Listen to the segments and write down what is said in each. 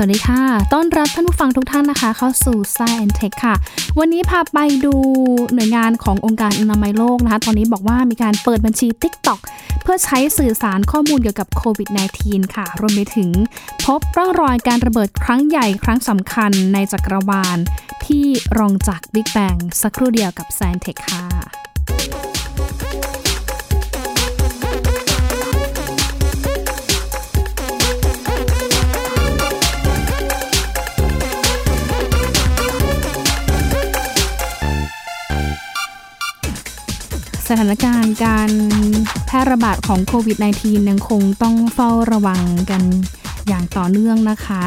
สวัสดีค่ะ ต้อนรับท่านผู้ฟังทุกท่านนะคะ เข้าสู่ Science Tech ค่ะ วันนี้พาไปดูหน่วยงานขององค์การอนามัยโลกนะคะ ตอนนี้บอกว่ามีการเปิดบัญชี TikTok เพื่อใช้สื่อสารข้อมูลเกี่ยวกับโควิด -19 ค่ะ รวมไปถึงพบร่องรอยการระเบิดครั้งใหญ่ครั้งสำคัญในจักรวาล ที่รองจาก Big Bang สักครู่เดียวกับ Science Tech ค่ะ สถานการณ์การแพร่ระบาดของโควิด -19 ยังคงต้องเฝ้าระวังกันอย่างต่อเนื่องนะคะ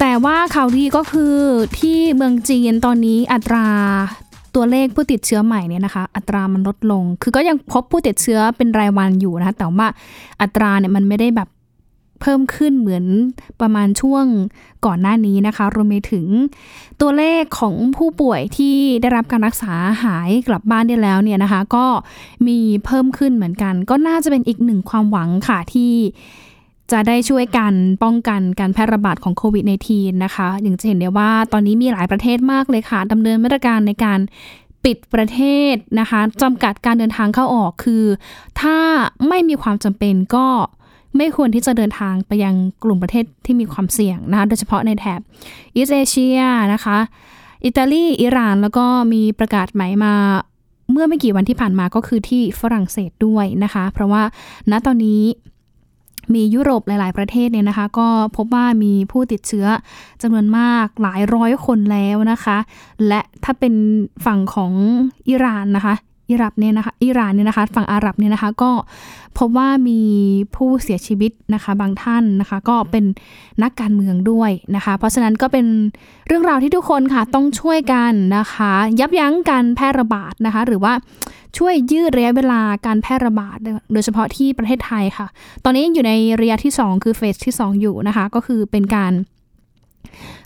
แต่ว่าข่าวดีก็คือที่เมืองจีนตอนนี้อัตราตัวเลขผู้ติดเชื้อใหม่เนี่ยนะคะ อัตรามันลดลง คือก็ยังพบผู้ติดเชื้อเป็นรายวันอยู่นะคะแต่ว่าอัตราเนี่ยมันไม่ได้แบบ เพิ่มขึ้นเหมือนประมาณช่วงก่อนหน้านี้นะคะ รวมไปถึงตัวเลขของผู้ป่วยที่ได้รับการรักษาหายกลับบ้านได้แล้วเนี่ยนะคะ ก็มีเพิ่มขึ้นเหมือนกัน ก็น่าจะเป็นอีกหนึ่งความหวังค่ะที่จะได้ช่วยกันป้องกันการแพร่ระบาดของโควิด -19 นะคะ อย่างจะเห็นได้ว่าตอนนี้มีหลายประเทศมากเลยค่ะดำเนินมาตรการในการปิดประเทศนะคะจำกัดการเดินทางเข้าออกคือ ถ้าไม่มีความจำเป็นก็ ไม่ควรที่จะเดินทางไปยังกลุ่มประเทศที่มีความเสี่ยงนะคะโดยเฉพาะในแถบอีสเอเชียนะคะ อิตาลีอิหร่านแล้วก็มีประกาศใหม่มาเมื่อไม่กี่วันที่ผ่านมาก็คือที่ฝรั่งเศสด้วยนะคะ เพราะว่าณตอนนี้มียุโรปหลาย ๆ ประเทศเนี่ยนะคะ ก็พบว่ามีผู้ติดเชื้อจำนวนมากหลายร้อยคนแล้วนะคะ และถ้าเป็นฝั่งของอิหร่านนะคะ อิรักเนี่ยนะคะอิหร่านเนี่ยนะคะ ฝั่งอาหรับเนี่ยนะคะ ก็พบว่ามีผู้เสียชีวิตนะคะ บางท่านนะคะ ก็เป็นนักการเมืองด้วยนะคะ เพราะฉะนั้นก็เป็นเรื่องราวที่ทุกคนค่ะต้องช่วยกันนะคะ ยับยั้งการแพร่ระบาดนะคะ หรือว่าช่วยยืดระยะเวลาการแพร่ระบาด โดยเฉพาะที่ประเทศไทยค่ะ ตอนนี้อยู่ในระยะที่ 2 คือเฟสที่ 2 อยู่นะคะ ก็คือเป็นการ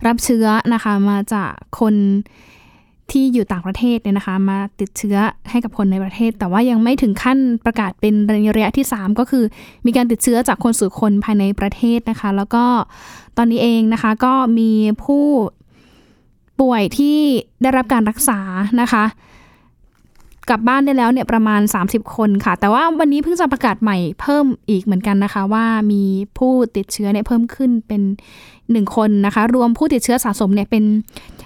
รับเชื้อนะคะมาจากคน ที่อยู่ต่างประเทศเนี่ยนะคะ มาติดเชื้อให้กับคนในประเทศ แต่ว่ายังไม่ถึงขั้นประกาศเป็นระยะที่ 3 ก็คือ มีการติดเชื้อจากคนสู่คนภายในประเทศนะคะ แล้วก็ตอนนี้เองนะคะก็มีผู้ป่วยที่ได้รับการรักษานะคะ กลับบ้านได้แล้วเนี่ยประมาณ 30 คนค่ะ แต่ว่าวันนี้เพิ่งจะประกาศใหม่เพิ่มอีกเหมือนกันนะคะ ว่ามีผู้ติดเชื้อเนี่ยเพิ่มขึ้นเป็น 1 คนนะคะ รวมผู้ติดเชื้อสะสมเนี่ยเป็น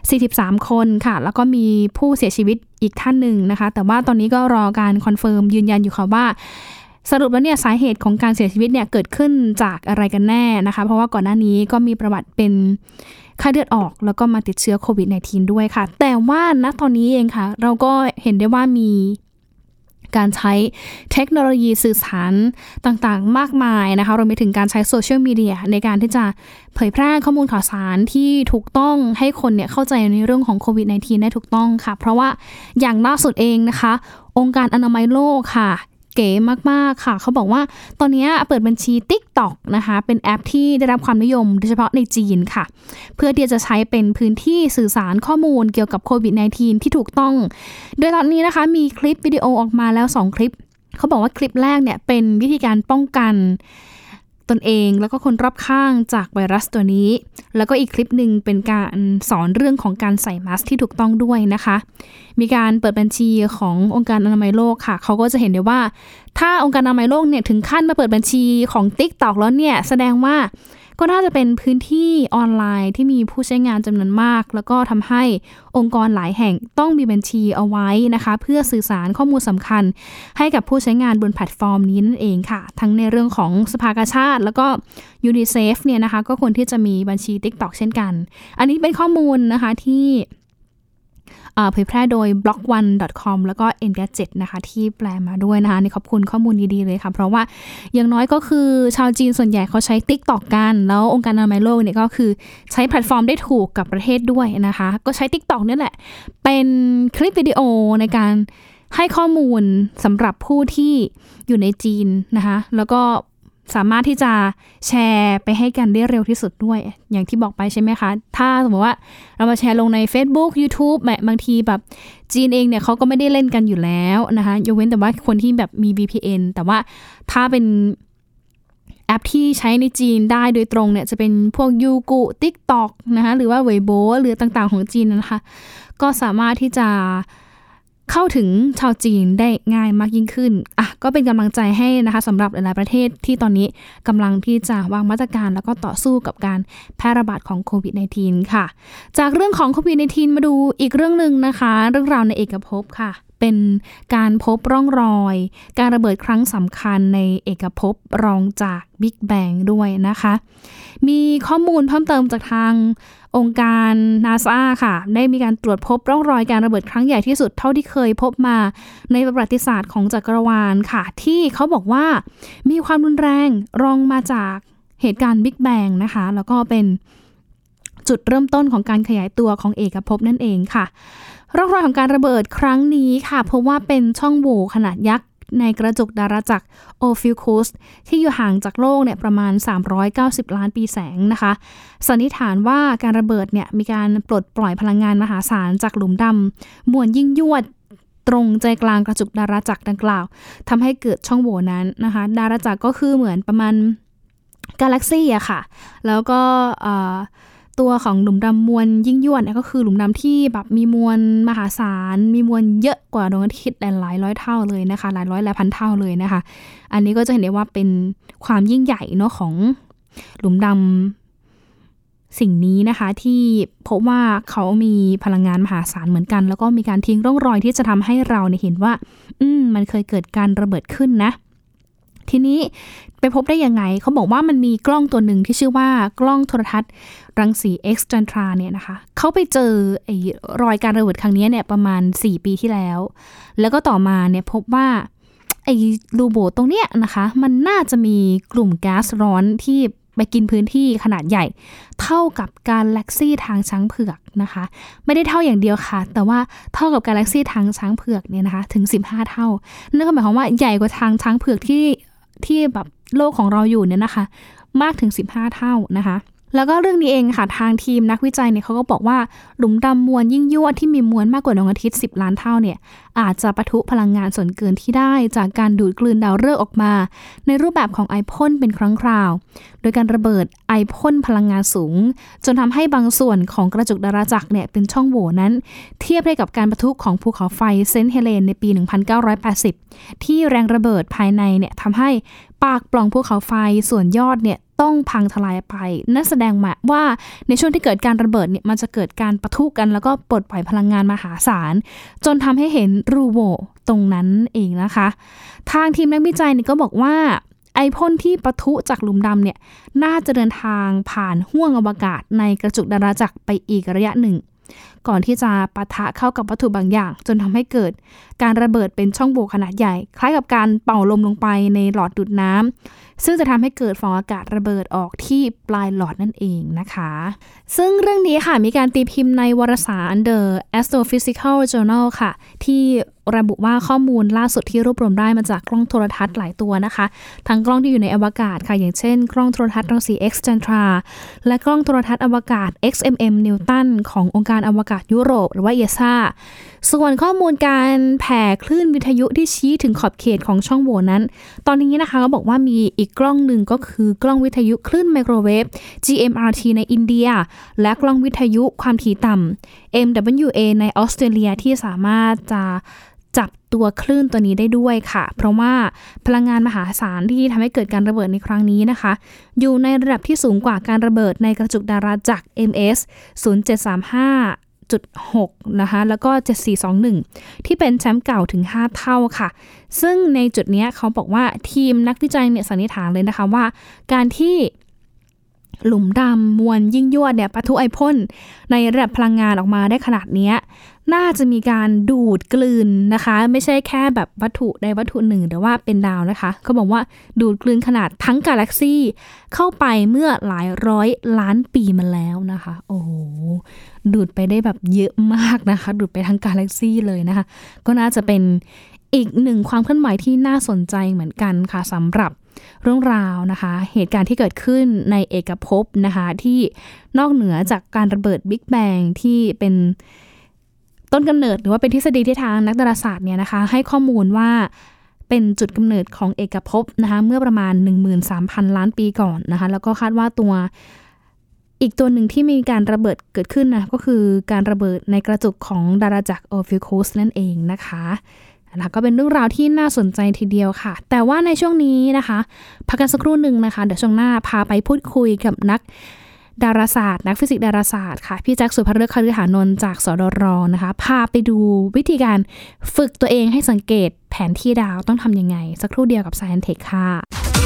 43 คนค่ะ แล้วก็มีผู้เสียชีวิตอีกท่านหนึ่งนะคะ แต่ว่าตอนนี้ก็รอการ confirm ยืนยันอยู่ค่ะว่าสรุปแล้วเนี่ยสาเหตุของการเสียชีวิตเนี่ยเกิดขึ้นจากอะไรกันแน่นะคะ เพราะว่าก่อนหน้านี้ก็มีประวัติเป็น ไข้เลือดออก แล้วก็มาติดเชื้อโควิด -19 ด้วยค่ะ แต่ว่าณตอนนี้เองค่ะ เราก็เห็นได้ว่ามีการใช้เทคโนโลยีสื่อสารต่างๆ มากมายนะคะรวมไปถึงการใช้โซเชียลมีเดียในการที่จะเผยแพร่ข้อมูลข่าวสารที่ถูกต้องให้คนเนี่ยเข้าใจในเรื่องของโควิด -19 ได้ถูกต้องค่ะ เพราะว่าอย่างล่าสุดเองนะคะ องค์การอนามัยโลกค่ะ เก๋มากๆค่ะ เขาบอกว่าตอนนี้เปิดบัญชี TikTok นะคะ เป็นแอปที่ได้รับความนิยมโดยเฉพาะในจีนค่ะ เพื่อที่จะใช้เป็นพื้นที่สื่อสารข้อมูลเกี่ยวกับโควิด -19 ที่ถูกต้อง โดยตอนนี้นะคะมีคลิปวิดีโอออกมาแล้ว 2 คลิป เขาบอกว่าคลิปแรกเนี่ยเป็นวิธีการป้องกัน ตนเองแล้วก็คนรอบข้างจากไวรัสตัวนี้ แล้วก็อีกคลิปหนึ่งเป็นการสอนเรื่องของการใส่มาสก์ที่ถูกต้องด้วยนะคะ มีการเปิดบัญชีขององค์การอนามัยโลกค่ะ เขาก็จะเห็นได้ว่า ถ้าองค์การอนามัยโลกเนี่ยถึงขั้นมาเปิดบัญชีของ t ิ k t o k แล้วเนี่ยแสดงว่า ก็น่าจะเป็นพื้นที่ออนไลน์ที่มีผู้ใช้งานจำนวนมาก แล้วก็ทำให้องค์กรหลายแห่งต้องมีบัญชีเอาไว้นะคะ เพื่อสื่อสารข้อมูลสำคัญ ให้กับผู้ใช้งานบนแพลตฟอร์มนี้นั่นเองค่ะ ทั้งในเรื่องของสภากาชาติ แล้วก็ยูนิเซฟเนี่ยนะคะก็ควรที่จะมีบัญชี TikTok เช่นกัน อันนี้เป็นข้อมูลนะคะที่ เผยแพร่โดย blognone.com แล้วก็ engadget นะคะที่แปลมาด้วยนะคะนี่ขอบคุณข้อมูลดีๆเลยค่ะ เพราะว่าอย่างน้อยก็คือชาวจีนส่วนใหญ่เขาใช้ TikTok กัน แล้วองค์การอนามัยโลกเนี่ยก็คือใช้แพลตฟอร์มได้ถูกกับประเทศด้วยนะคะ ก็ใช้ TikTok นี่แหละ เป็นคลิปวิดีโอในการให้ข้อมูลสำหรับผู้ที่อยู่ในจีนนะคะแล้วก็ สามารถที่จะแชร์ไปให้กันได้เร็วที่สุดด้วย อย่างที่บอกไปใช่ไหมคะ ถ้าสมมติว่าเรามาแชร์ลงใน Facebook YouTube แบบบางทีแบบจีนเองเนี่ยเขาก็ไม่ได้เล่นกันอยู่แล้วนะคะยกเว้นแต่ว่าคนที่แบบมี VPN แต่ว่าถ้าเป็นแอปที่ใช้ในจีนได้โดยตรงเนี่ยจะเป็นพวก Youku TikTok นะคะหรือว่าเวยโบหรือต่างๆของจีนนะคะ ก็สามารถที่จะ เข้าถึงชาวจีนได้ง่ายมากยิ่งขึ้นอะก็เป็นกำลังใจให้นะคะสำหรับหลายๆประเทศที่ตอนนี้กำลังที่จะวางมาตรการแล้วก็ต่อสู้กับการแพร่ระบาดของโควิด -19 ค่ะ จากเรื่องของโควิด -19 มาดูอีกเรื่องหนึ่งนะคะ เรื่องราวในเอกภพค่ะเป็นการพบร่องรอย การระเบิดครั้งสำคัญในเอกภพรองจากบิ๊กแบงด้วยนะคะ มีข้อมูลเพิ่มเติมจากทาง องค์การนาซาค่ะ ได้มีการตรวจพบร่องรอยการระเบิดครั้งใหญ่ที่สุดเท่าที่เคยพบมาในประวัติศาสตร์ของจักรวาลค่ะ ที่เขาบอกว่ามีความรุนแรงรองมาจากเหตุการณ์บิ๊กแบงนะคะ แล้วก็เป็นจุดเริ่มต้นของการขยายตัวของเอกภพนั่นเองค่ะร่องรอยของการระเบิดครั้งนี้ค่ะ เพราะว่าเป็นช่องโหว่ขนาดยักษ์ ในกระจุกดาราจักร Ophiuchus ที่อยู่ห่างจากโลกเนี่ยประมาณ 390 ล้านปีแสงนะคะ สันนิษฐานว่าการระเบิดเนี่ยมีการปลดปล่อยพลังงานมหาศาลจากหลุมดำมวลยิ่งยวดตรงใจกลางกระจุกดาราจักรดังกล่าวทำให้เกิดช่องโหว่นั้นนะคะ ดาราจักรก็คือเหมือนประมาณกาแล็กซี่อะค่ะ แล้วก็ ตัวของหลุมดำมวลยิ่งยวดก็คือหลุมดำที่แบบมีมวลมหาศาล มีมวลเยอะกว่าดวงอาทิตย์หลายร้อยเท่าเลยนะคะ หลายร้อยหลายพันเท่าเลยนะคะ อันนี้ก็จะเห็นได้ว่าเป็นความยิ่งใหญ่เนาะของหลุมดำสิ่งนี้นะคะที่พบว่าเขามีพลังงานมหาศาลเหมือนกัน แล้วก็มีการทิ้งร่องรอยที่จะทำให้เราเนี่ยเห็นว่า อืมมันเคยเกิดการระเบิดขึ้นนะ ทีนี้ไปพบได้ยังไง เขาบอกว่ามันมีกล้องตัวหนึ่งที่ชื่อว่ากล้องโทรทัศน์ รังสี X จันทราเนี่ยนะคะ เขาไปเจอไอ้รอยการระเบิดครั้งนี้เนี่ยประมาณ 4 ปีที่แล้ว แล้วก็ต่อมาเนี่ยพบว่าไอ้รูโบตรงเนี้ยนะคะ มันน่าจะมีกลุ่มแก๊สร้อนที่ไปกินพื้นที่ขนาดใหญ่ เท่ากับกาแล็กซี่ทางช้างเผือกนะคะ ไม่ได้เท่าอย่างเดียวค่ะ แต่ว่าเท่ากับกาแล็กซี่ทางช้างเผือกเนี่ยนะคะ ถึง 15 เท่านั่นก็หมายความว่าใหญ่กว่าทางช้างเผือกที่ ที่แบบโลกของเราอยู่เนี่ยนะคะ มากถึง 15 เท่านะคะ แล้วก็เรื่องนี้เองค่ะทางทีมนักวิจัยเนี่ยเขาก็บอกว่าหลุมดำมวลยิ่งยวดที่มีมวลมากกว่าดวงอาทิตย์ 10 ล้านเท่าเนี่ยอาจจะปะทุพลังงานส่วนเกินที่ได้ จากการดูดกลืนดาวฤกษ์ออกมา ในรูปแบบของไอพ่นเป็นครั้งคราว โดยการระเบิดไอพ่นพลังงานสูง จนทำให้บางส่วนของกระจุกดาราจักรเนี่ยเป็นช่องโหว่นั้น เทียบได้กับการปะทุของภูเขาไฟเซนต์เฮเลนในปี 1980 ที่แรงระเบิดภายในเนี่ยทำให้ปากปล่องภูเขาไฟส่วนยอดเนี่ย ต้องพังทลายไป นั่นแสดงมาว่าในช่วงที่เกิดการระเบิดเนี่ยมันจะเกิดการปะทุกัน แล้วก็ปลดปล่อยพลังงานมหาศาล จนทำให้เห็นรูโวตรงนั้นเองนะคะ ทางทีมนักวิจัยนี่ก็บอกว่าไอพ่นที่ปะทุจากหลุมดำเนี่ยน่าจะเดินทางผ่านห้วงอวกาศในกระจุกดาราจักรไปอีกระยะหนึ่ง ก่อนที่จะปะทะเข้ากับวัตถุบางอย่าง จนทำให้เกิดการระเบิดเป็นช่องโหว่ขนาดใหญ่ คล้ายกับการเป่าลมลงไปในหลอดดูดน้ำ ซึ่งจะทำให้เกิดฟองอากาศระเบิดออกที่ปลายหลอดนั่นเองนะคะ ซึ่งเรื่องนี้ค่ะมีการตีพิมพ์ในวารสาร The Astrophysical Journal ค่ะ ที่ระบุว่าข้อมูลล่าสุดที่รวบรวมได้มาจากกล้องโทรทัศน์หลายตัวนะคะ ทั้งกล้องที่อยู่ในอวกาศค่ะ อย่างเช่น กล้องโทรทัศน์รังสี X จันทราและกล้องโทรทัศน์อวกาศ XMM นิวตันขององค์การอวกาศยุโรป หรือว่าเอซ่าส่วนข้อมูลการแผ่คลื่นวิทยุที่ชี้ถึงขอบเขตของช่องโหว่นั้น ตอนนี้นะคะก็บอกว่ามีอีกกล้องหนึ่งก็คือกล้องวิทยุคลื่นไมโครเวฟ GMRT ในอินเดีย และกล้องวิทยุความถี่ต่ำ MWA ในออสเตรเลียที่สามารถจะจับตัวคลื่นตัวนี้ได้ด้วยค่ะ เพราะว่าพลังงานมหาศาลที่ทำให้เกิดการระเบิดในครั้งนี้นะคะ อยู่ในระดับที่สูงกว่าการระเบิดในกระจุกดาราจักร MS 0735 6 นะคะ แล้วก็ 7421 ที่เป็นแชมป์เก่าถึง 5 เท่าค่ะ ซึ่งในจุดนี้เขาบอกว่าทีมนักวิจัยเนี่ยสันนิษฐานเลยนะคะว่า การที่หลุมดำมวลยิ่งยวดเนี่ยปะทุไอพ่นในระดับพลังงานออกมาได้ขนาดนี้ น่าจะมีการดูดกลืนนะคะ ไม่ใช่แค่แบบวัตถุใดวัตถุหนึ่งแต่ว่าเป็นดาวนะคะเขาบอกว่าดูดกลืนขนาดทั้งกาแล็กซี่เข้าไปเมื่อหลายร้อยล้านปีมาแล้วนะคะ โอ้โหดูดไปได้แบบเยอะมากนะคะ ดูดไปทั้งกาแล็กซี่เลยนะคะ ก็น่าจะเป็นอีกหนึ่งความเคลื่อนไหวที่น่าสนใจเหมือนกันค่ะสำหรับเรื่องราวนะคะ เหตุการณ์ที่เกิดขึ้นในเอกภพนะคะ ที่นอกเหนือจากการระเบิดบิ๊กแบงที่เป็น ต้นกำเนิดหรือว่าเป็นทฤษฎีที่ทางนักดาราศาสตร์เนี่ยนะคะ ให้ข้อมูลว่าเป็นจุดกำเนิดของเอกภพนะคะเมื่อประมาณ 13,000 ล้านปีก่อนนะคะแล้วก็คาดว่าตัวอีกตัวหนึ่งที่มีการระเบิดเกิดขึ้นนะก็คือการระเบิดในกระจุกของดาราจักร Ophiuchus นั่นเองนะคะนะก็เป็นเรื่องราวที่น่าสนใจทีเดียวค่ะ แต่ว่าในช่วงนี้นะคะ พักกันสักครู่หนึ่งนะคะ เดี๋ยวช่วงหน้าพาไปพูดคุยกับนัก ดาราศาสตร์ นักฟิสิกส์ดาราศาสตร์ค่ะพี่แจ็คศุภฤกษ์คฤหานนท์จากสดรนะคะพาไปดูวิธีการฝึกตัวเองให้สังเกตแผนที่ดาวต้องทำยังไง สักครู่เดียวกับ Science Tech ค่ะ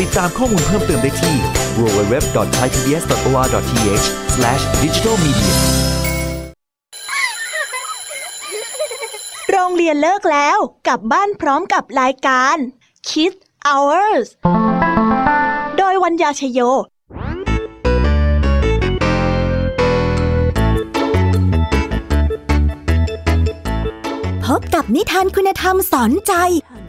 ติดตามข้อมูลเพิ่มเติมได้ที่ www.thaipbs.or.th/digitalmedia โรงเรียนเลิกแล้ว กลับบ้านพร้อมกับรายการ Kids Hours โดยวัญญาชยโยพบกับนิทานคุณธรรมสอนใจ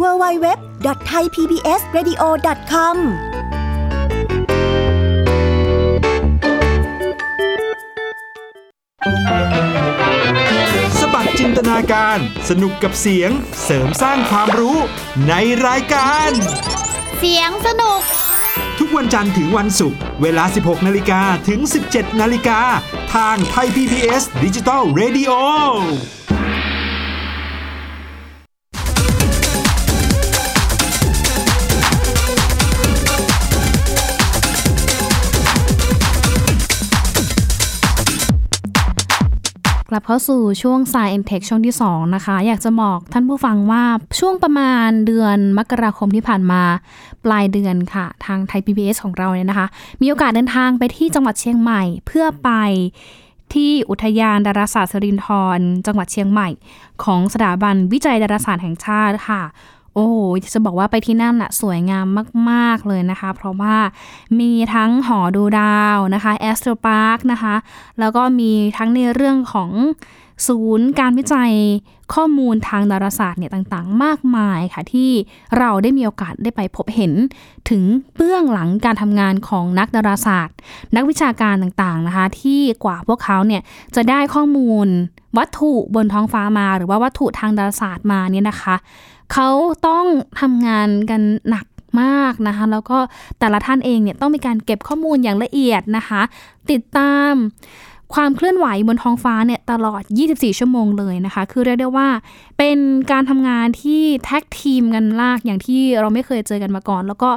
www.thaipbsradio.com สบัดจินตนาการ สนุกกับเสียง เสริมสร้างความรู้ในรายการ เสียงสนุก ทุกวันจันทร์ถึงวันศุกร์ เวลา 16 นาฬิกาถึง 17 นาฬิกา ทางไทย PBS ดิจิตอล Radio กลับเข้าสู่ช่วง s ายเอ็นเทคช่วงที่ 2 นะคะ อยากจะบอกท่านผู้ฟังว่าช่วงประมาณเดือนมกราคมที่ผ่านมา ปลายเดือนค่ะ ทางไทย PBS ของเราเนี่ยนะคะ มีโอกาสเดินทางไปที่จังหวัดเชียงใหม่ เพื่อไปที่อุทยานดาราศาสตร์สรินทรจังหวัดเชียงใหม่ ของสถาบันวิจัยดาราศาสตร์แห่งชาติค่ะ โอ้โหจะบอกว่าไปที่นั่นน่ะสวยงามมาก ๆ เลยนะคะ เพราะว่ามีทั้งหอดูดาวนะคะแอสโตรพาร์คนะคะ แล้วก็มีทั้งในเรื่องของศูนย์การวิจัยข้อมูลทางดาราศาสตร์เนี่ยต่างๆ มากมายค่ะ ที่เราได้มีโอกาสได้ไปพบเห็นถึงเบื้องหลังการทำงานของนักดาราศาสตร์ นักวิชาการต่างๆนะคะ ที่กว่าพวกเขาเนี่ยจะได้ข้อมูลวัตถุบนท้องฟ้ามา หรือว่าวัตถุทางดาราศาสตร์มาเนี่ยนะคะ เขาต้องทำงานกันหนักมากนะคะ แล้วก็แต่ละท่านเองเนี่ยต้องมีการเก็บข้อมูลอย่างละเอียดนะคะ ติดตามความเคลื่อนไหวบนท้องฟ้าเนี่ยตลอด 24 ชั่วโมงเลยนะคะ คือเรียกได้ว่าเป็นการทำงานที่แท็กทีมกันลากอย่างที่เราไม่เคยเจอกันมาก่อน แล้วก็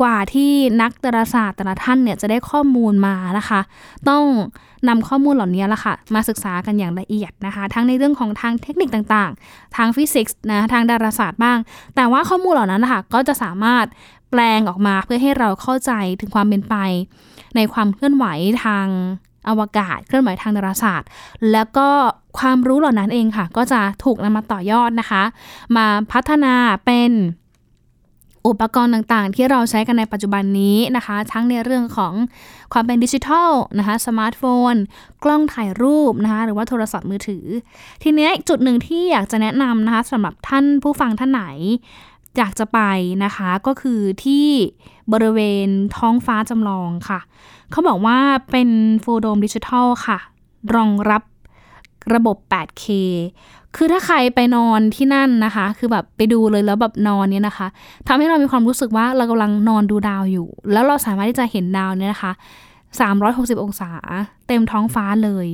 กว่าที่นักดาราศาสตร์แต่ละท่านเนี่ยจะได้ข้อมูลมานะคะ ต้อง นำข้อมูลเหล่านี้ละค่ะ มาศึกษากันอย่างละเอียดนะคะ ทั้งในเรื่องของทางเทคนิคต่างๆ ทางฟิสิกส์นะทางดาราศาสตร์บ้าง แต่ว่าข้อมูลเหล่านั้นนะคะก็จะสามารถแปลงออกมาเพื่อให้เราเข้าใจถึงความเป็นไป ในความเคลื่อนไหวทางอวกาศ เคลื่อนไหวทางดาราศาสตร์ แล้วก็ความรู้เหล่านั้นเองค่ะ ก็จะถูกนำมาต่อยอดนะคะ มาพัฒนาเป็น อุปกรณ์ต่างๆ ที่เราใช้กันในปัจจุบันนี้นะคะ ทั้งในเรื่องของความเป็นดิจิทัลนะคะสมาร์ทโฟน กล้องถ่ายรูปนะคะหรือว่าโทรศัพท์มือถือ ทีนี้จุดหนึ่งที่อยากจะแนะนำนะคะสำหรับท่านผู้ฟังท่านไหน อยากจะไปนะคะก็คือที่บริเวณท้องฟ้าจำลองค่ะ เขาบอกว่าเป็นฟูลโดมดิจิทัลค่ะ รองรับ ระบบ 8K คือถ้าใครไปนอนที่นั่นนะคะ คือแบบไปดูเลยแล้วแบบนอนเนี่ยนะคะทำให้เรามีความรู้สึกว่าเรากำลังนอนดูดาวอยู่ แล้วเราสามารถที่จะเห็นดาวเนี่ยนะคะ 360 องศา เต็มท้องฟ้าเลย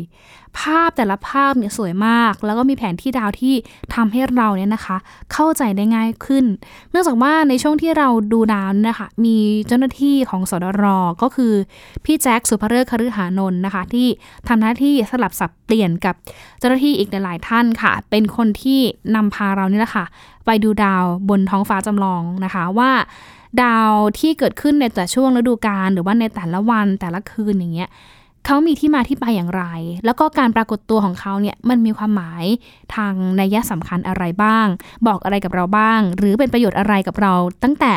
ภาพแต่ละภาพเนี่ยสวยมาก แล้วก็มีแผนที่ดาวที่ทำให้เราเนี่ยนะคะ เข้าใจได้ง่ายขึ้น เนื่องจากว่าในช่วงที่เราดูดาวนะคะ มีเจ้าหน้าที่ของสดรก็คือพี่แจ็คสุภเริศคฤหานนท์นะคะ ที่ทำหน้าที่สลับสับเปลี่ยนกับเจ้าหน้าที่อีกหลายท่านค่ะ เป็นคนที่นำพาเรานี่แหละค่ะ ไปดูดาวบนท้องฟ้าจำลองนะคะว่า ดาวที่เกิดขึ้นในแต่ช่วงฤดูกาลหรือว่าในแต่ละวันแต่ละคืนอย่างเงี้ยเขามีที่มาที่ไปอย่างไร แล้วก็การปรากฏตัวของเขาเนี่ยมันมีความหมายทางนัยสำคัญอะไรบ้าง บอกอะไรกับเราบ้าง หรือเป็นประโยชน์อะไรกับเรา ตั้งแต่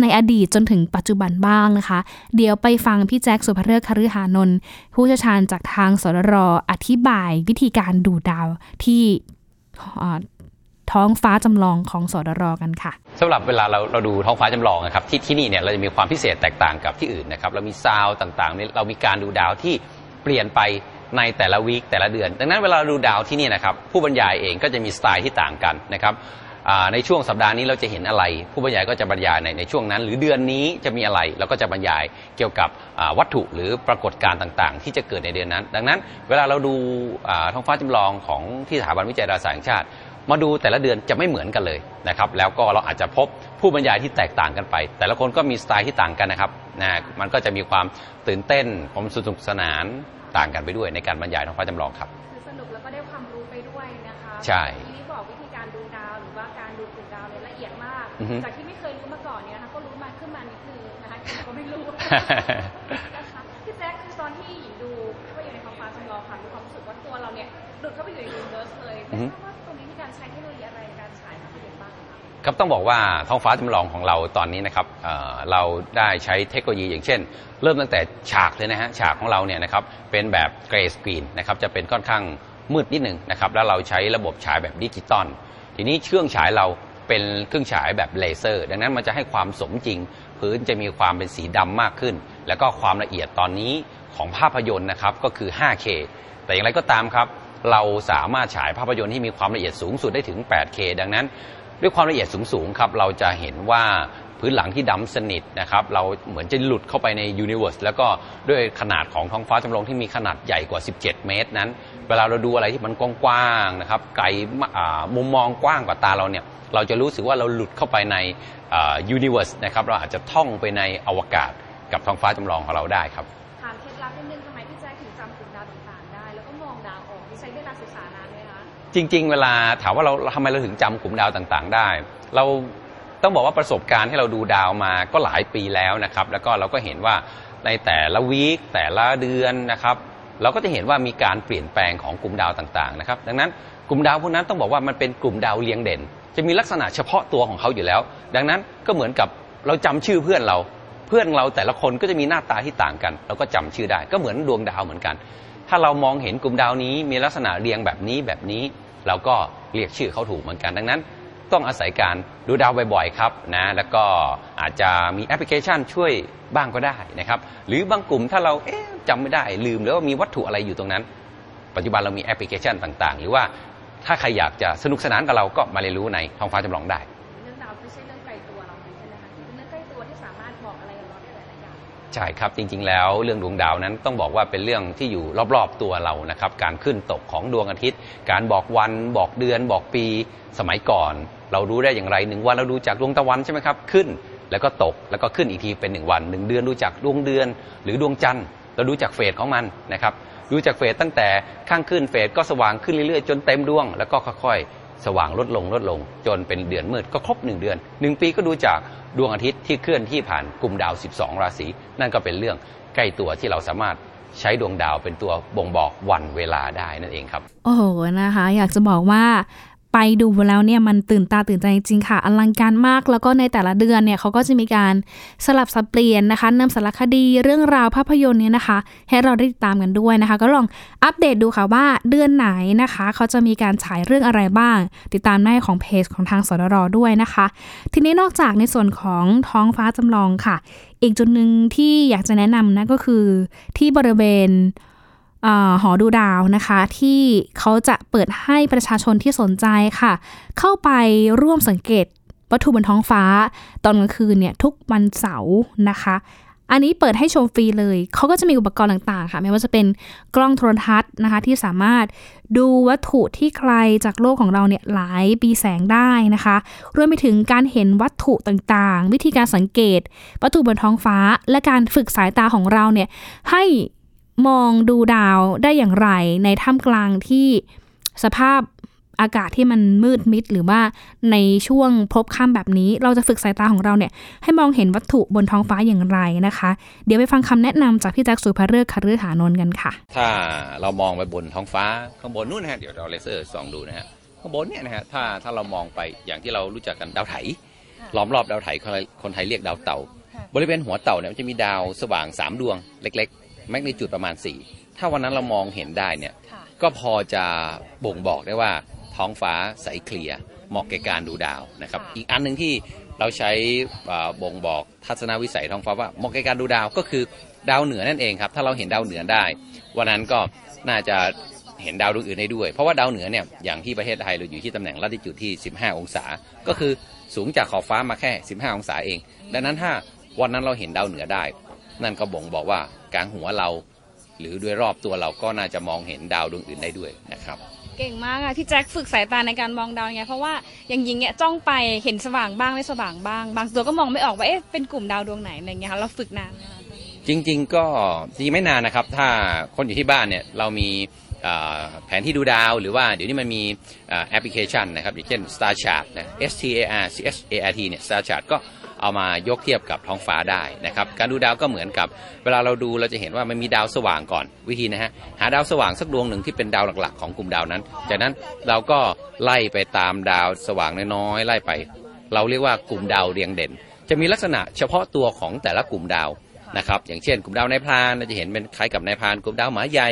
ในอดีตจนถึงปัจจุบันบ้างนะคะ เดี๋ยวไปฟังพี่แจ็คสุภเริศคฤหานนท์ผู้เชี่ยวชาญจากทางสรรอธิบายวิธีการดูดาวที่ ท้องฟ้าจำลองของสรรกันค่ะสำหรับเวลาเราเราดูท้องฟ้าจำลองนะครับที่ที่นี่เนี่ยเราจะมีความพิเศษแตกต่างกับที่อื่นนะครับเรามีซาวต่างๆเนี่ยเรามีการดูดาวที่เปลี่ยนไปในแต่ละวีคแต่ละเดือน ดังนั้นเวลาดูดาวที่นี่นะครับผู้บรรยายเองก็จะมีสไตล์ที่ต่างกันนะครับในช่วงสัปดาห์นี้เราจะเห็นอะไร ผู้บรรยายก็จะบรรยายในในช่วงนั้น หรือเดือนนี้จะมีอะไรเราก็จะบรรยายเกี่ยวกับวัตถุหรือปรากฏการณ์ต่างๆ ที่จะเกิดในเดือนนั้น ดังนั้นเวลาเราดูท้องฟ้าจำลองของที่สถาบันวิจัยดาราศาสตร์แห่งชาติ มาดูแต่ละเดือนจะไม่เหมือนกันเลยนะครับแล้วก็เราอาจจะพบผู้บรรยายที่แตกต่างกันไป แต่ละคนก็มีสไตล์ที่ต่างกันนะครับนะมันก็จะมีความตื่นเต้นความสนุกสนานต่างกันไปด้วยในการบรรยายท้องฟ้าจำลองครับคือสนุกแล้วก็ได้ความรู้ไปด้วยนะคะใช่ที่นี่บอกวิธีการดูดาวหรือว่าการดูกลุ่มดาวเนี่ยละเอียดมากอือฮึจากที่ไม่เคยรู้มาก่อนเนี่ยนะคะก็รู้มาขึ้นมานิดนึงนะคะหญิงก็ไม่รู้นะคะพี่แจ๊คคือตอนที่หญิงดูเข้าไปอยู่ในท้องฟ้าจำลองค่ะมีความรู้สึกว่าตัวเราเนี่ยหลุดเข้าไปอยู่ในยูนิเวิร์สเลย ครับต้องบอกว่าท้องฟ้าจำลองของเราตอนนี้นะครับเเราได้ใช้เทคโนโลยีอย่างเช่น เริ่มตั้งแต่ฉากเลยนะฮะฉากของเราเนี่ยนะครับเป็นแบบ gray screen นะครับจะเป็นค่อนข้างมืดนิดหนึ่งนะครับแล้วเราใช้ระบบฉายแบบดิจิตอลทีนี้เครื่องฉายเราเป็นเครื่องฉายแบบเลเซอร์ ดังนั้นมันจะให้ความสมจริง พื้นจะมีความเป็นสีดำมากขึ้น แล้วก็ความละเอียดตอนนี้ของภาพยนตร์นะครับก็คือ 5K แต่อย่างไรก็ตามครับเราสามารถฉายภาพยนตร์ที่มีความละเอียดสูงสุดได้ถึง 8K ดังนั้น ด้วยความละเอียดสูงๆครับเราจะเห็นว่าพื้นหลังที่ดำสนิทนะครับเราเหมือนจะหลุดเข้าไปใน universe แล้วก็ด้วยขนาดของท้องฟ้าจำลองที่มีขนาดใหญ่กว่า 17 เมตรนั้น เวลาเราดูอะไรที่มันกว้างๆนะครับไกลมุมมองกว้างกว่าตาเราเนี่ยเราจะรู้สึกว่าเราหลุดเข้าไปใน universe นะครับเราอาจจะท่องไปในอวกาศกับท้องฟ้าจำลองของเราได้ครับ จริง ๆ เวลาถามว่าเราทำไมเราถึงจำกลุ่มดาวต่างๆ ได้ เราต้องบอกว่าประสบการณ์ที่เราดูดาวมาก็หลายปีแล้วนะครับ แล้วก็เราก็เห็นว่าในแต่ละวีคแต่ละเดือนนะครับเราก็จะเห็นว่ามีการเปลี่ยนแปลงของกลุ่มดาวต่างๆนะครับดังนั้นกลุ่มดาวพวกนั้นต้องบอกว่ามันเป็นกลุ่มดาวเรียงเด่น จะมีลักษณะเฉพาะตัวของเขาอยู่แล้ว ดังนั้นก็เหมือนกับเราจำชื่อเพื่อนเรา เพื่อนเราแต่ละคนก็จะมีหน้าตาที่ต่างกัน เราก็จำชื่อได้ก็เหมือนดวงดาวเหมือนกัน ถ้าเรามองเห็นกลุ่มดาวนี้มีลักษณะเรียงแบบนี้แบบนี้ เราก็เรียกชื่อเขาถูกเหมือนกันดังนั้น ต้องอาศัยการดูดาวบ่อยๆครับนะแล้วก็อาจจะมีแอปพลิเคชันช่วยบ้างก็ได้นะครับ หรือบางกลุ่มถ้าเราเอ๊ะจำไม่ได้ลืมหรือว่ามีวัตถุอะไรอยู่ตรงนั้น ปัจจุบันเรามีแอปพลิเคชันต่างๆ หรือว่าถ้าใครอยากจะสนุกสนานกับเราก็มาเรียนรู้ในท้องฟ้าจำลองได้ ใช่ครับจริงๆ แล้วเรื่องดวงดาวนั้นต้องบอกว่าเป็นเรื่องที่อยู่รอบๆตัวเรานะครับการขึ้นตกของดวงอาทิตย์ การบอกวันบอกเดือนบอกปีสมัยก่อน เรารู้ได้อย่างไรหนึ่งวันเราดูจากดวงตะวันใช่ไหมครับขึ้น แล้วก็ตกแล้วก็ขึ้นอีกทีเป็นหนึ่งวันหนึ่งเดือนดูจากดวงเดือน หรือดวงจันทร์เราดูจากเฟสของมันนะครับดูจากเฟสตั้งแต่ข้างขึ้นเฟสก็สว่างขึ้นเรื่อยๆ จนเต็มดวง แล้วก็ค่อยๆ สว่างลดลงลดลง จนเป็นเดือนมืดก็ครบหนึ่งเดือนหนึ่งปีก็ดูจากดวงอาทิตย์ที่เคลื่อนที่ผ่านกลุ่มดาว 12 ราศี นั่นก็เป็นเรื่องใกล้ตัวที่เราสามารถใช้ดวงดาวเป็นตัวบ่งบอกวันเวลาได้นั่นเองครับ โอ้โหนะคะ อยากจะบอกว่า ไปดูแล้วเนี่ยมันตื่นตาตื่นใจจริงๆค่ะ อลังการมาก แล้วก็ในแต่ละเดือนเนี่ยเขาก็จะมีการสลับสับเปลี่ยนนะคะนำสารคดีเรื่องราวภาพยนตร์เนี่ยนะคะ ให้เราได้ติดตามกันด้วยนะคะ ก็ลองอัปเดตดูค่ะว่าเดือนไหนนะคะ เขาจะมีการฉายเรื่องอะไรบ้าง ติดตามได้ของเพจของทางสดรด้วยนะคะ ทีนี้นอกจากในส่วนของท้องฟ้าจำลองค่ะ อีกจุดหนึ่งที่อยากจะแนะนำนะก็คือที่บริเวณ หอดูดาวนะคะ ที่เขาจะเปิดให้ประชาชนที่สนใจค่ะ เข้าไปร่วมสังเกตวัตถุบนท้องฟ้า ตอนกลางคืนเนี่ยทุกวันเสาร์นะคะ อันนี้เปิดให้ชมฟรีเลย เขาก็จะมีอุปกรณ์ต่างๆ ค่ะ ไม่ว่าจะเป็นกล้องโทรทัศน์นะคะ ที่สามารถดูวัตถุที่ไกลจากโลกของเราเนี่ยหลายปีแสงได้นะคะรวมไปถึงการเห็นวัตถุต่างๆ วิธีการสังเกต วัตถุบนท้องฟ้า และการฝึกสายตาของเราเนี่ยให้ มองดูดาวได้อย่างไร ในท่ามกลางที่สภาพอากาศที่มันมืดมิด หรือว่าในช่วงพบค่ำแบบนี้ เราจะฝึกสายตาของเราเนี่ย ให้มองเห็นวัตถุบนท้องฟ้าอย่างไรนะคะ เดี๋ยวไปฟังคำแนะนำจากพี่แจ็คสุภเริกคฤหานนท์กันค่ะ ถ้าเรามองไปบนท้องฟ้าข้างบนนู่นนะฮะเดี๋ยวเราเลเซอร์ส่องดูนะฮะข้างบนเนี่ยนะฮะถ้าถ้าเรามองไปอย่างที่เรารู้จักกันดาวไถล้อมรอบดาวไถคนคนไทยเรียกดาวเต่า บริเวณหัวเต่าเนี่ยมันจะมีดาวสว่าง3ดวงเล็กๆ แมกนิจูดประมาณ 4 ถ้าวันนั้นเรามองเห็นได้เนี่ยก็พอจะบ่งบอกได้ว่าท้องฟ้าใสเคลียร์เหมาะแก่การดูดาวนะครับอีกอันหนึ่งที่เราใช้อ่าบ่งบอกทัศนวิสัยท้องฟ้าว่าเหมาะแก่การดูดาวก็คือดาวเหนือนั่นเองครับถ้าเราเห็นดาวเหนือได้ วันนั้นก็น่าจะเห็นดาวดวงอื่นได้ด้วย เพราะว่าดาวเหนือเนี่ยอย่างที่ประเทศไทยเราอยู่ที่ตำแหน่งลัติจูดที่ 15 องศา ก็คือสูงจากขอบฟ้ามาแค่ 15 องศาเอง ดังนั้นถ้าวันนั้นเราเห็นดาวเหนือได้ นั่นก็บ่งบอกว่ากลางหัวเรา หรือด้วยรอบตัวเราก็น่าจะมองเห็นดาวดวงอื่นได้ด้วยนะครับ เก่งมากอะพี่แจ็คฝึกสายตาในการมองดาวไงเพราะว่าอย่างยิงเนี่ยจ้องไปเห็นสว่างบ้างไม่สว่างบ้าง บางตัวก็มองไม่ออกว่าเอ๊ะเป็นกลุ่มดาวดวงไหนอะไรเงี้ยค่ะเราฝึกนานไหมคะจริง ๆ ก็จริงๆไม่นานนะครับ ถ้าคนอยู่ที่บ้านเนี่ยเรามีเอ่อ แผนที่ดูดาว หรือว่าเดี๋ยวนี้มันมีแอปพลิเคชันนะครับอย่างเช่น Star Chart นะ S T A R C H A R T เนี่ย Star Chart ก็เอามายกเทียบกับท้องฟ้าได้นะครับการดูดาวก็เหมือนกับ เวลาเราดูเราจะเห็นว่ามันมีดาวสว่างก่อนวิธีนะฮะหาดาวสว่างสักดวงหนึ่งที่เป็นดาวหลักๆของกลุ่มดาวนั้น จากนั้นเราก็ไล่ไปตามดาวสว่างน้อยๆไล่ไป เราเรียกว่ากลุ่มดาวเรียงเด่น จะมีลักษณะเฉพาะตัวของแต่ละกลุ่มดาวนะครับอย่างเช่นกลุ่มดาวนายพรานเราจะเห็นเป็นคล้ายกับนายพรานกลุ่มดาวหมาใหญ่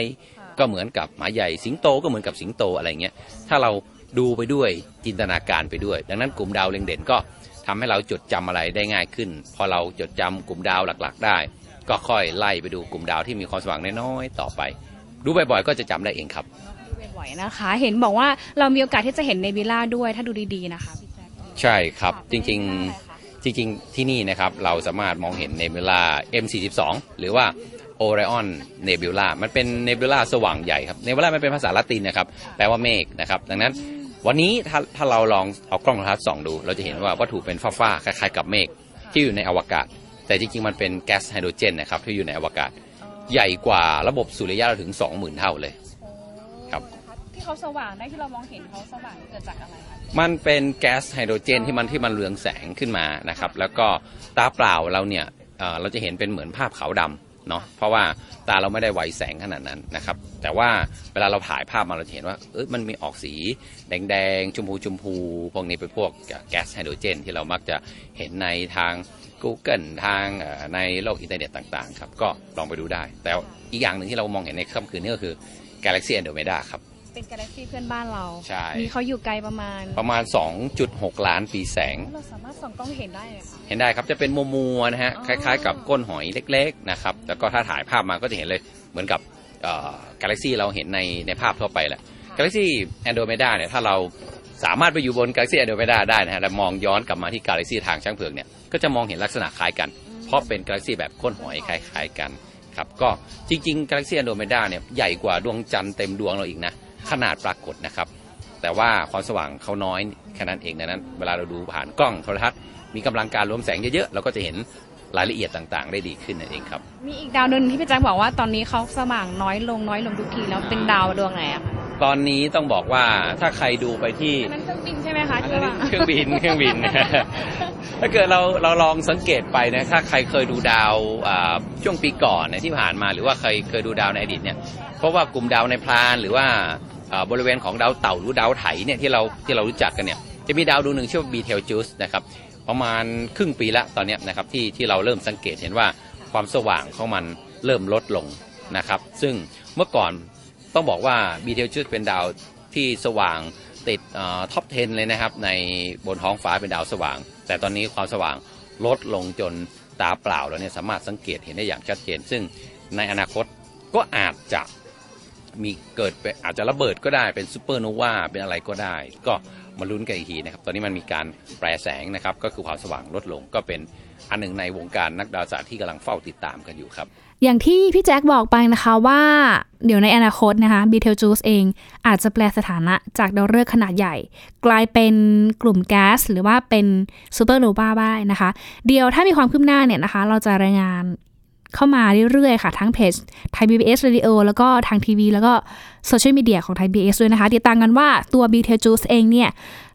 ก็เหมือนกับหมาใหญ่สิงโตก็เหมือนกับสิงโตอะไรเงี้ยถ้าเราดูไปด้วยจินตนาการไปด้วย ดังนั้นกลุ่มดาวเรียงเด่นก็ทำให้เราจดจำอะไรได้ง่ายขึ้น พอเราจดจำกลุ่มดาวหลักๆ ได้ ก็ค่อยไล่ไปดูกลุ่มดาวที่มีความสว่างน้อยๆต่อไป ดูบ่อยๆ ก็จะจำได้เองครับบ่อยๆนะคะ เห็นบอกว่าเรามีโอกาสที่จะเห็นเนบิล่าด้วยถ้าดูดีๆนะคะพี่แจ็คใช่ครับจริงๆจริงๆที่นี่นะครับเราสามารถมองเห็นเนบิล่า M42 หรือว่า Orion Nebula มันเป็นเนบิล่าสว่างใหญ่ครับเนบิล่ามันเป็นภาษาละตินนะครับ แปลว่าเมฆนะครับ ดังนั้นวันนี้ถ้าถ้าเราลองเอากล้องโทรทรรศน์ส่องดู เราจะเห็นว่าวัตถุเป็นฟ้าๆคล้ายๆกับเมฆที่อยู่ในอวกาศ แต่จริงๆ มันเป็นแก๊สไฮโดรเจนนะครับที่อยู่ในอวกาศ ใหญ่กว่าระบบสุริยะเราถึง 20,000 เท่าเลย ครับ ที่เขาสว่างได้ที่เรามองเห็นเขาสว่างเกิดจากอะไรคะมันเป็นแก๊สไฮโดรเจนที่มันที่มันเรืองแสงขึ้นมานะครับ แล้วก็ตาเปล่าเราเนี่ยเอ่อเราจะเห็นเป็นเหมือนภาพขาวดำ เนาะเพราะว่าตาเราไม่ได้ไวแสงขนาดนั้นนะครับ แต่ว่าเวลาเราถ่ายภาพมาเราจะเห็นว่าเออมันมีออกสีแดงๆชมพูชมพูพวกนี้เป็นพวกแก๊สไฮโดรเจน ที่เรามักจะเห็นในทาง Google ทางในโลกอินเทอร์เน็ตต่างๆครับก็ลองไปดูได้ แต่อีกอย่างหนึ่งที่เรามองเห็นในค่ำคืนนี้ก็คือ Galaxy Andromeda ครับ เป็นกาแล็กซี่เพื่อนบ้านเราใช่ มีเขาอยู่ไกลประมาณประมาณ 2.6 ล้านปีแสง เราสามารถส่องกล้องเห็นได้ไหมคะเห็นได้ครับจะเป็นมัวมัวๆนะฮะคล้ายๆ กับก้นหอยเล็กๆนะครับแล้วก็ถ้าถ่ายภาพมาก็จะเห็นเลยเหมือนกับกาแล็กซี่เราเห็นในในภาพทั่วไปแหละกาแล็กซี่ Andromeda เนี่ยถ้าเราสามารถไปอยู่บนกาแล็กซี่ Andromeda ได้นะฮะแล้วมองย้อนกลับมาที่กาแล็กซี่ทางช้างเผือกเนี่ยก็จะมองเห็นลักษณะคล้ายกันเพราะเป็นกาแล็กซี่แบบก้นหอยคล้ายๆกันครับก็จริงๆกาแล็กซี่ Andromeda เนี่ยใหญ่กว่าดวงจันทร์เต็มดวงเราอีกนะ ขนาดปรากฏนะครับ แต่ว่าความสว่างเขาน้อยแค่นั้นเองดังนั้น เวลาเราดูผ่านกล้องโทรทรรศน์มีกำลังการรวมแสงเยอะๆเราก็จะเห็นรายละเอียดต่างๆ ได้ดีขึ้นนั่นเองครับ มีอีกดาวดวงหนึงที่พี่แจ็คบอกว่าตอนนี้เขาสว่างน้อยลงน้อยลงทุกทีแล้วเป็นดาวดวงไหนอะคะตอนนี้ต้องบอกว่าถ้าใครดูไปที่อันนั้นเครื่องบินใช่ไหมคะอันที่นั้นว่าเครื่องบินเครื่องบิน ถ้าเกิดเราเราลองสังเกตไปนะถ้าใครเคยดูดาวอ่าช่วงปีก่อนเนยที่ผ่านมา หรือว่าใครเคยดูดาวในอดีตเนี่ยเพราะว่ากลุ่มดาวในพรานหรือว่าเอ่อ บริเวณของดาวเต่าหรือดาวไถเนี่ยที่เราที่เรารู้จักกันเนี่ยจะมีดาวดวงหนึ่งชื่อว่า Betelgeuse นะครับประมาณครึ่งปีละตอนนี้นะครับที่ที่เราเริ่มสังเกตเห็นว่าความสว่างของมันเริ่มลดลงนะครับ ซึ่งเมื่อก่อนต้องบอกว่า Betelgeuse เป็นดาวที่สว่างติดท็อป 10 เลยนะครับ ในบนท้องฟ้าเป็นดาวสว่าง แต่ตอนนี้ความสว่างลดลงจนตาเปล่าเราเนี่ยสามารถสังเกตเห็นได้อย่างชัดเจน ซึ่งในอนาคตก็อาจจะ มีเกิดเป็นอาจจะระเบิดก็ได้เป็นซูเปอร์โนวาเป็นอะไรก็ได้ ก็มาลุ้นกันอีกทีนะครับ ตอนนี้มันมีการแปรแสงนะครับ ก็คือความสว่างลดลงก็เป็นอันหนึ่งในวงการนักดาราศาสตร์ที่กำลังเฝ้าติดตามกันอยู่ครับ อย่างที่พี่แจ็คบอกไปนะคะว่า เดี๋ยวในอนาคตนะคะบีเทลจูสเองอาจจะแปลสถานะจากดาวฤกษ์ขนาดใหญ่ กลายเป็นกลุ่มแก๊สหรือว่าเป็นซูเปอร์โนวาได้นะคะ เดี๋ยวถ้ามีความคืบหน้าเนี่ยนะคะ เราจะรายงาน เข้ามาเรื่อยๆค่ะ ทั้งเพจไทย PBS Radio แล้วก็ทางทีวี แล้วก็โซเชียลมีเดียของไทย PBS ด้วยนะคะ ติดตามกันว่าตัว b t j u i c e เองเนี่ย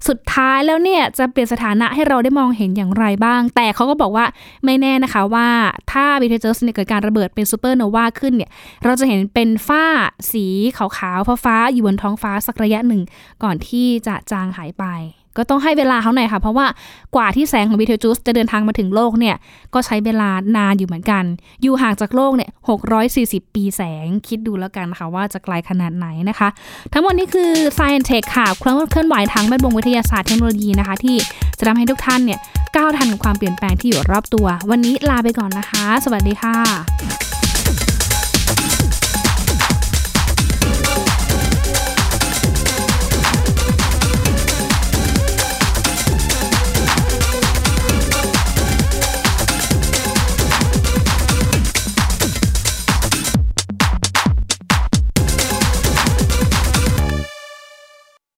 สุดท้ายแล้วเนี่ย จะเปลี่ยนสถานะให้เราได้มองเห็นอย่างไรบ้าง แต่เขาก็บอกว่าไม่แน่นะคะว่าถ้า b t j u i c e เนี่ยเกิดการระเบิดเป็นซูเปอร์โนวาขึ้นเนี่ย เราจะเห็นเป็นฝ้าสีขาวๆฟ้าๆอยู่บนท้องฟ้าสักระยะหนึ่ง ก่อนที่จะจางหายไป ก็ต้องให้เวลาเขาหน่อยค่ะ เพราะว่ากว่าที่แสงของ Betelgeuse จะเดินทางมาถึงโลกเนี่ย ก็ใช้เวลานานอยู่เหมือนกัน อยู่ห่างจากโลกเนี่ย640ปีแสง คิดดูแล้วกันค่ะว่าจะไกลขนาดไหนนะคะ ทั้งหมดนี้คือ Science Tech ค่ะเครื่องเคลื่อนไหวทางแวดวงวิทยาศาสตร์เทคโนโลยีนะคะ ที่จะทำให้ทุกท่านเนี่ยก้าวทันกับความเปลี่ยนแปลงที่อยู่รอบตัว วันนี้ลาไปก่อนนะคะ สวัสดีค่ะ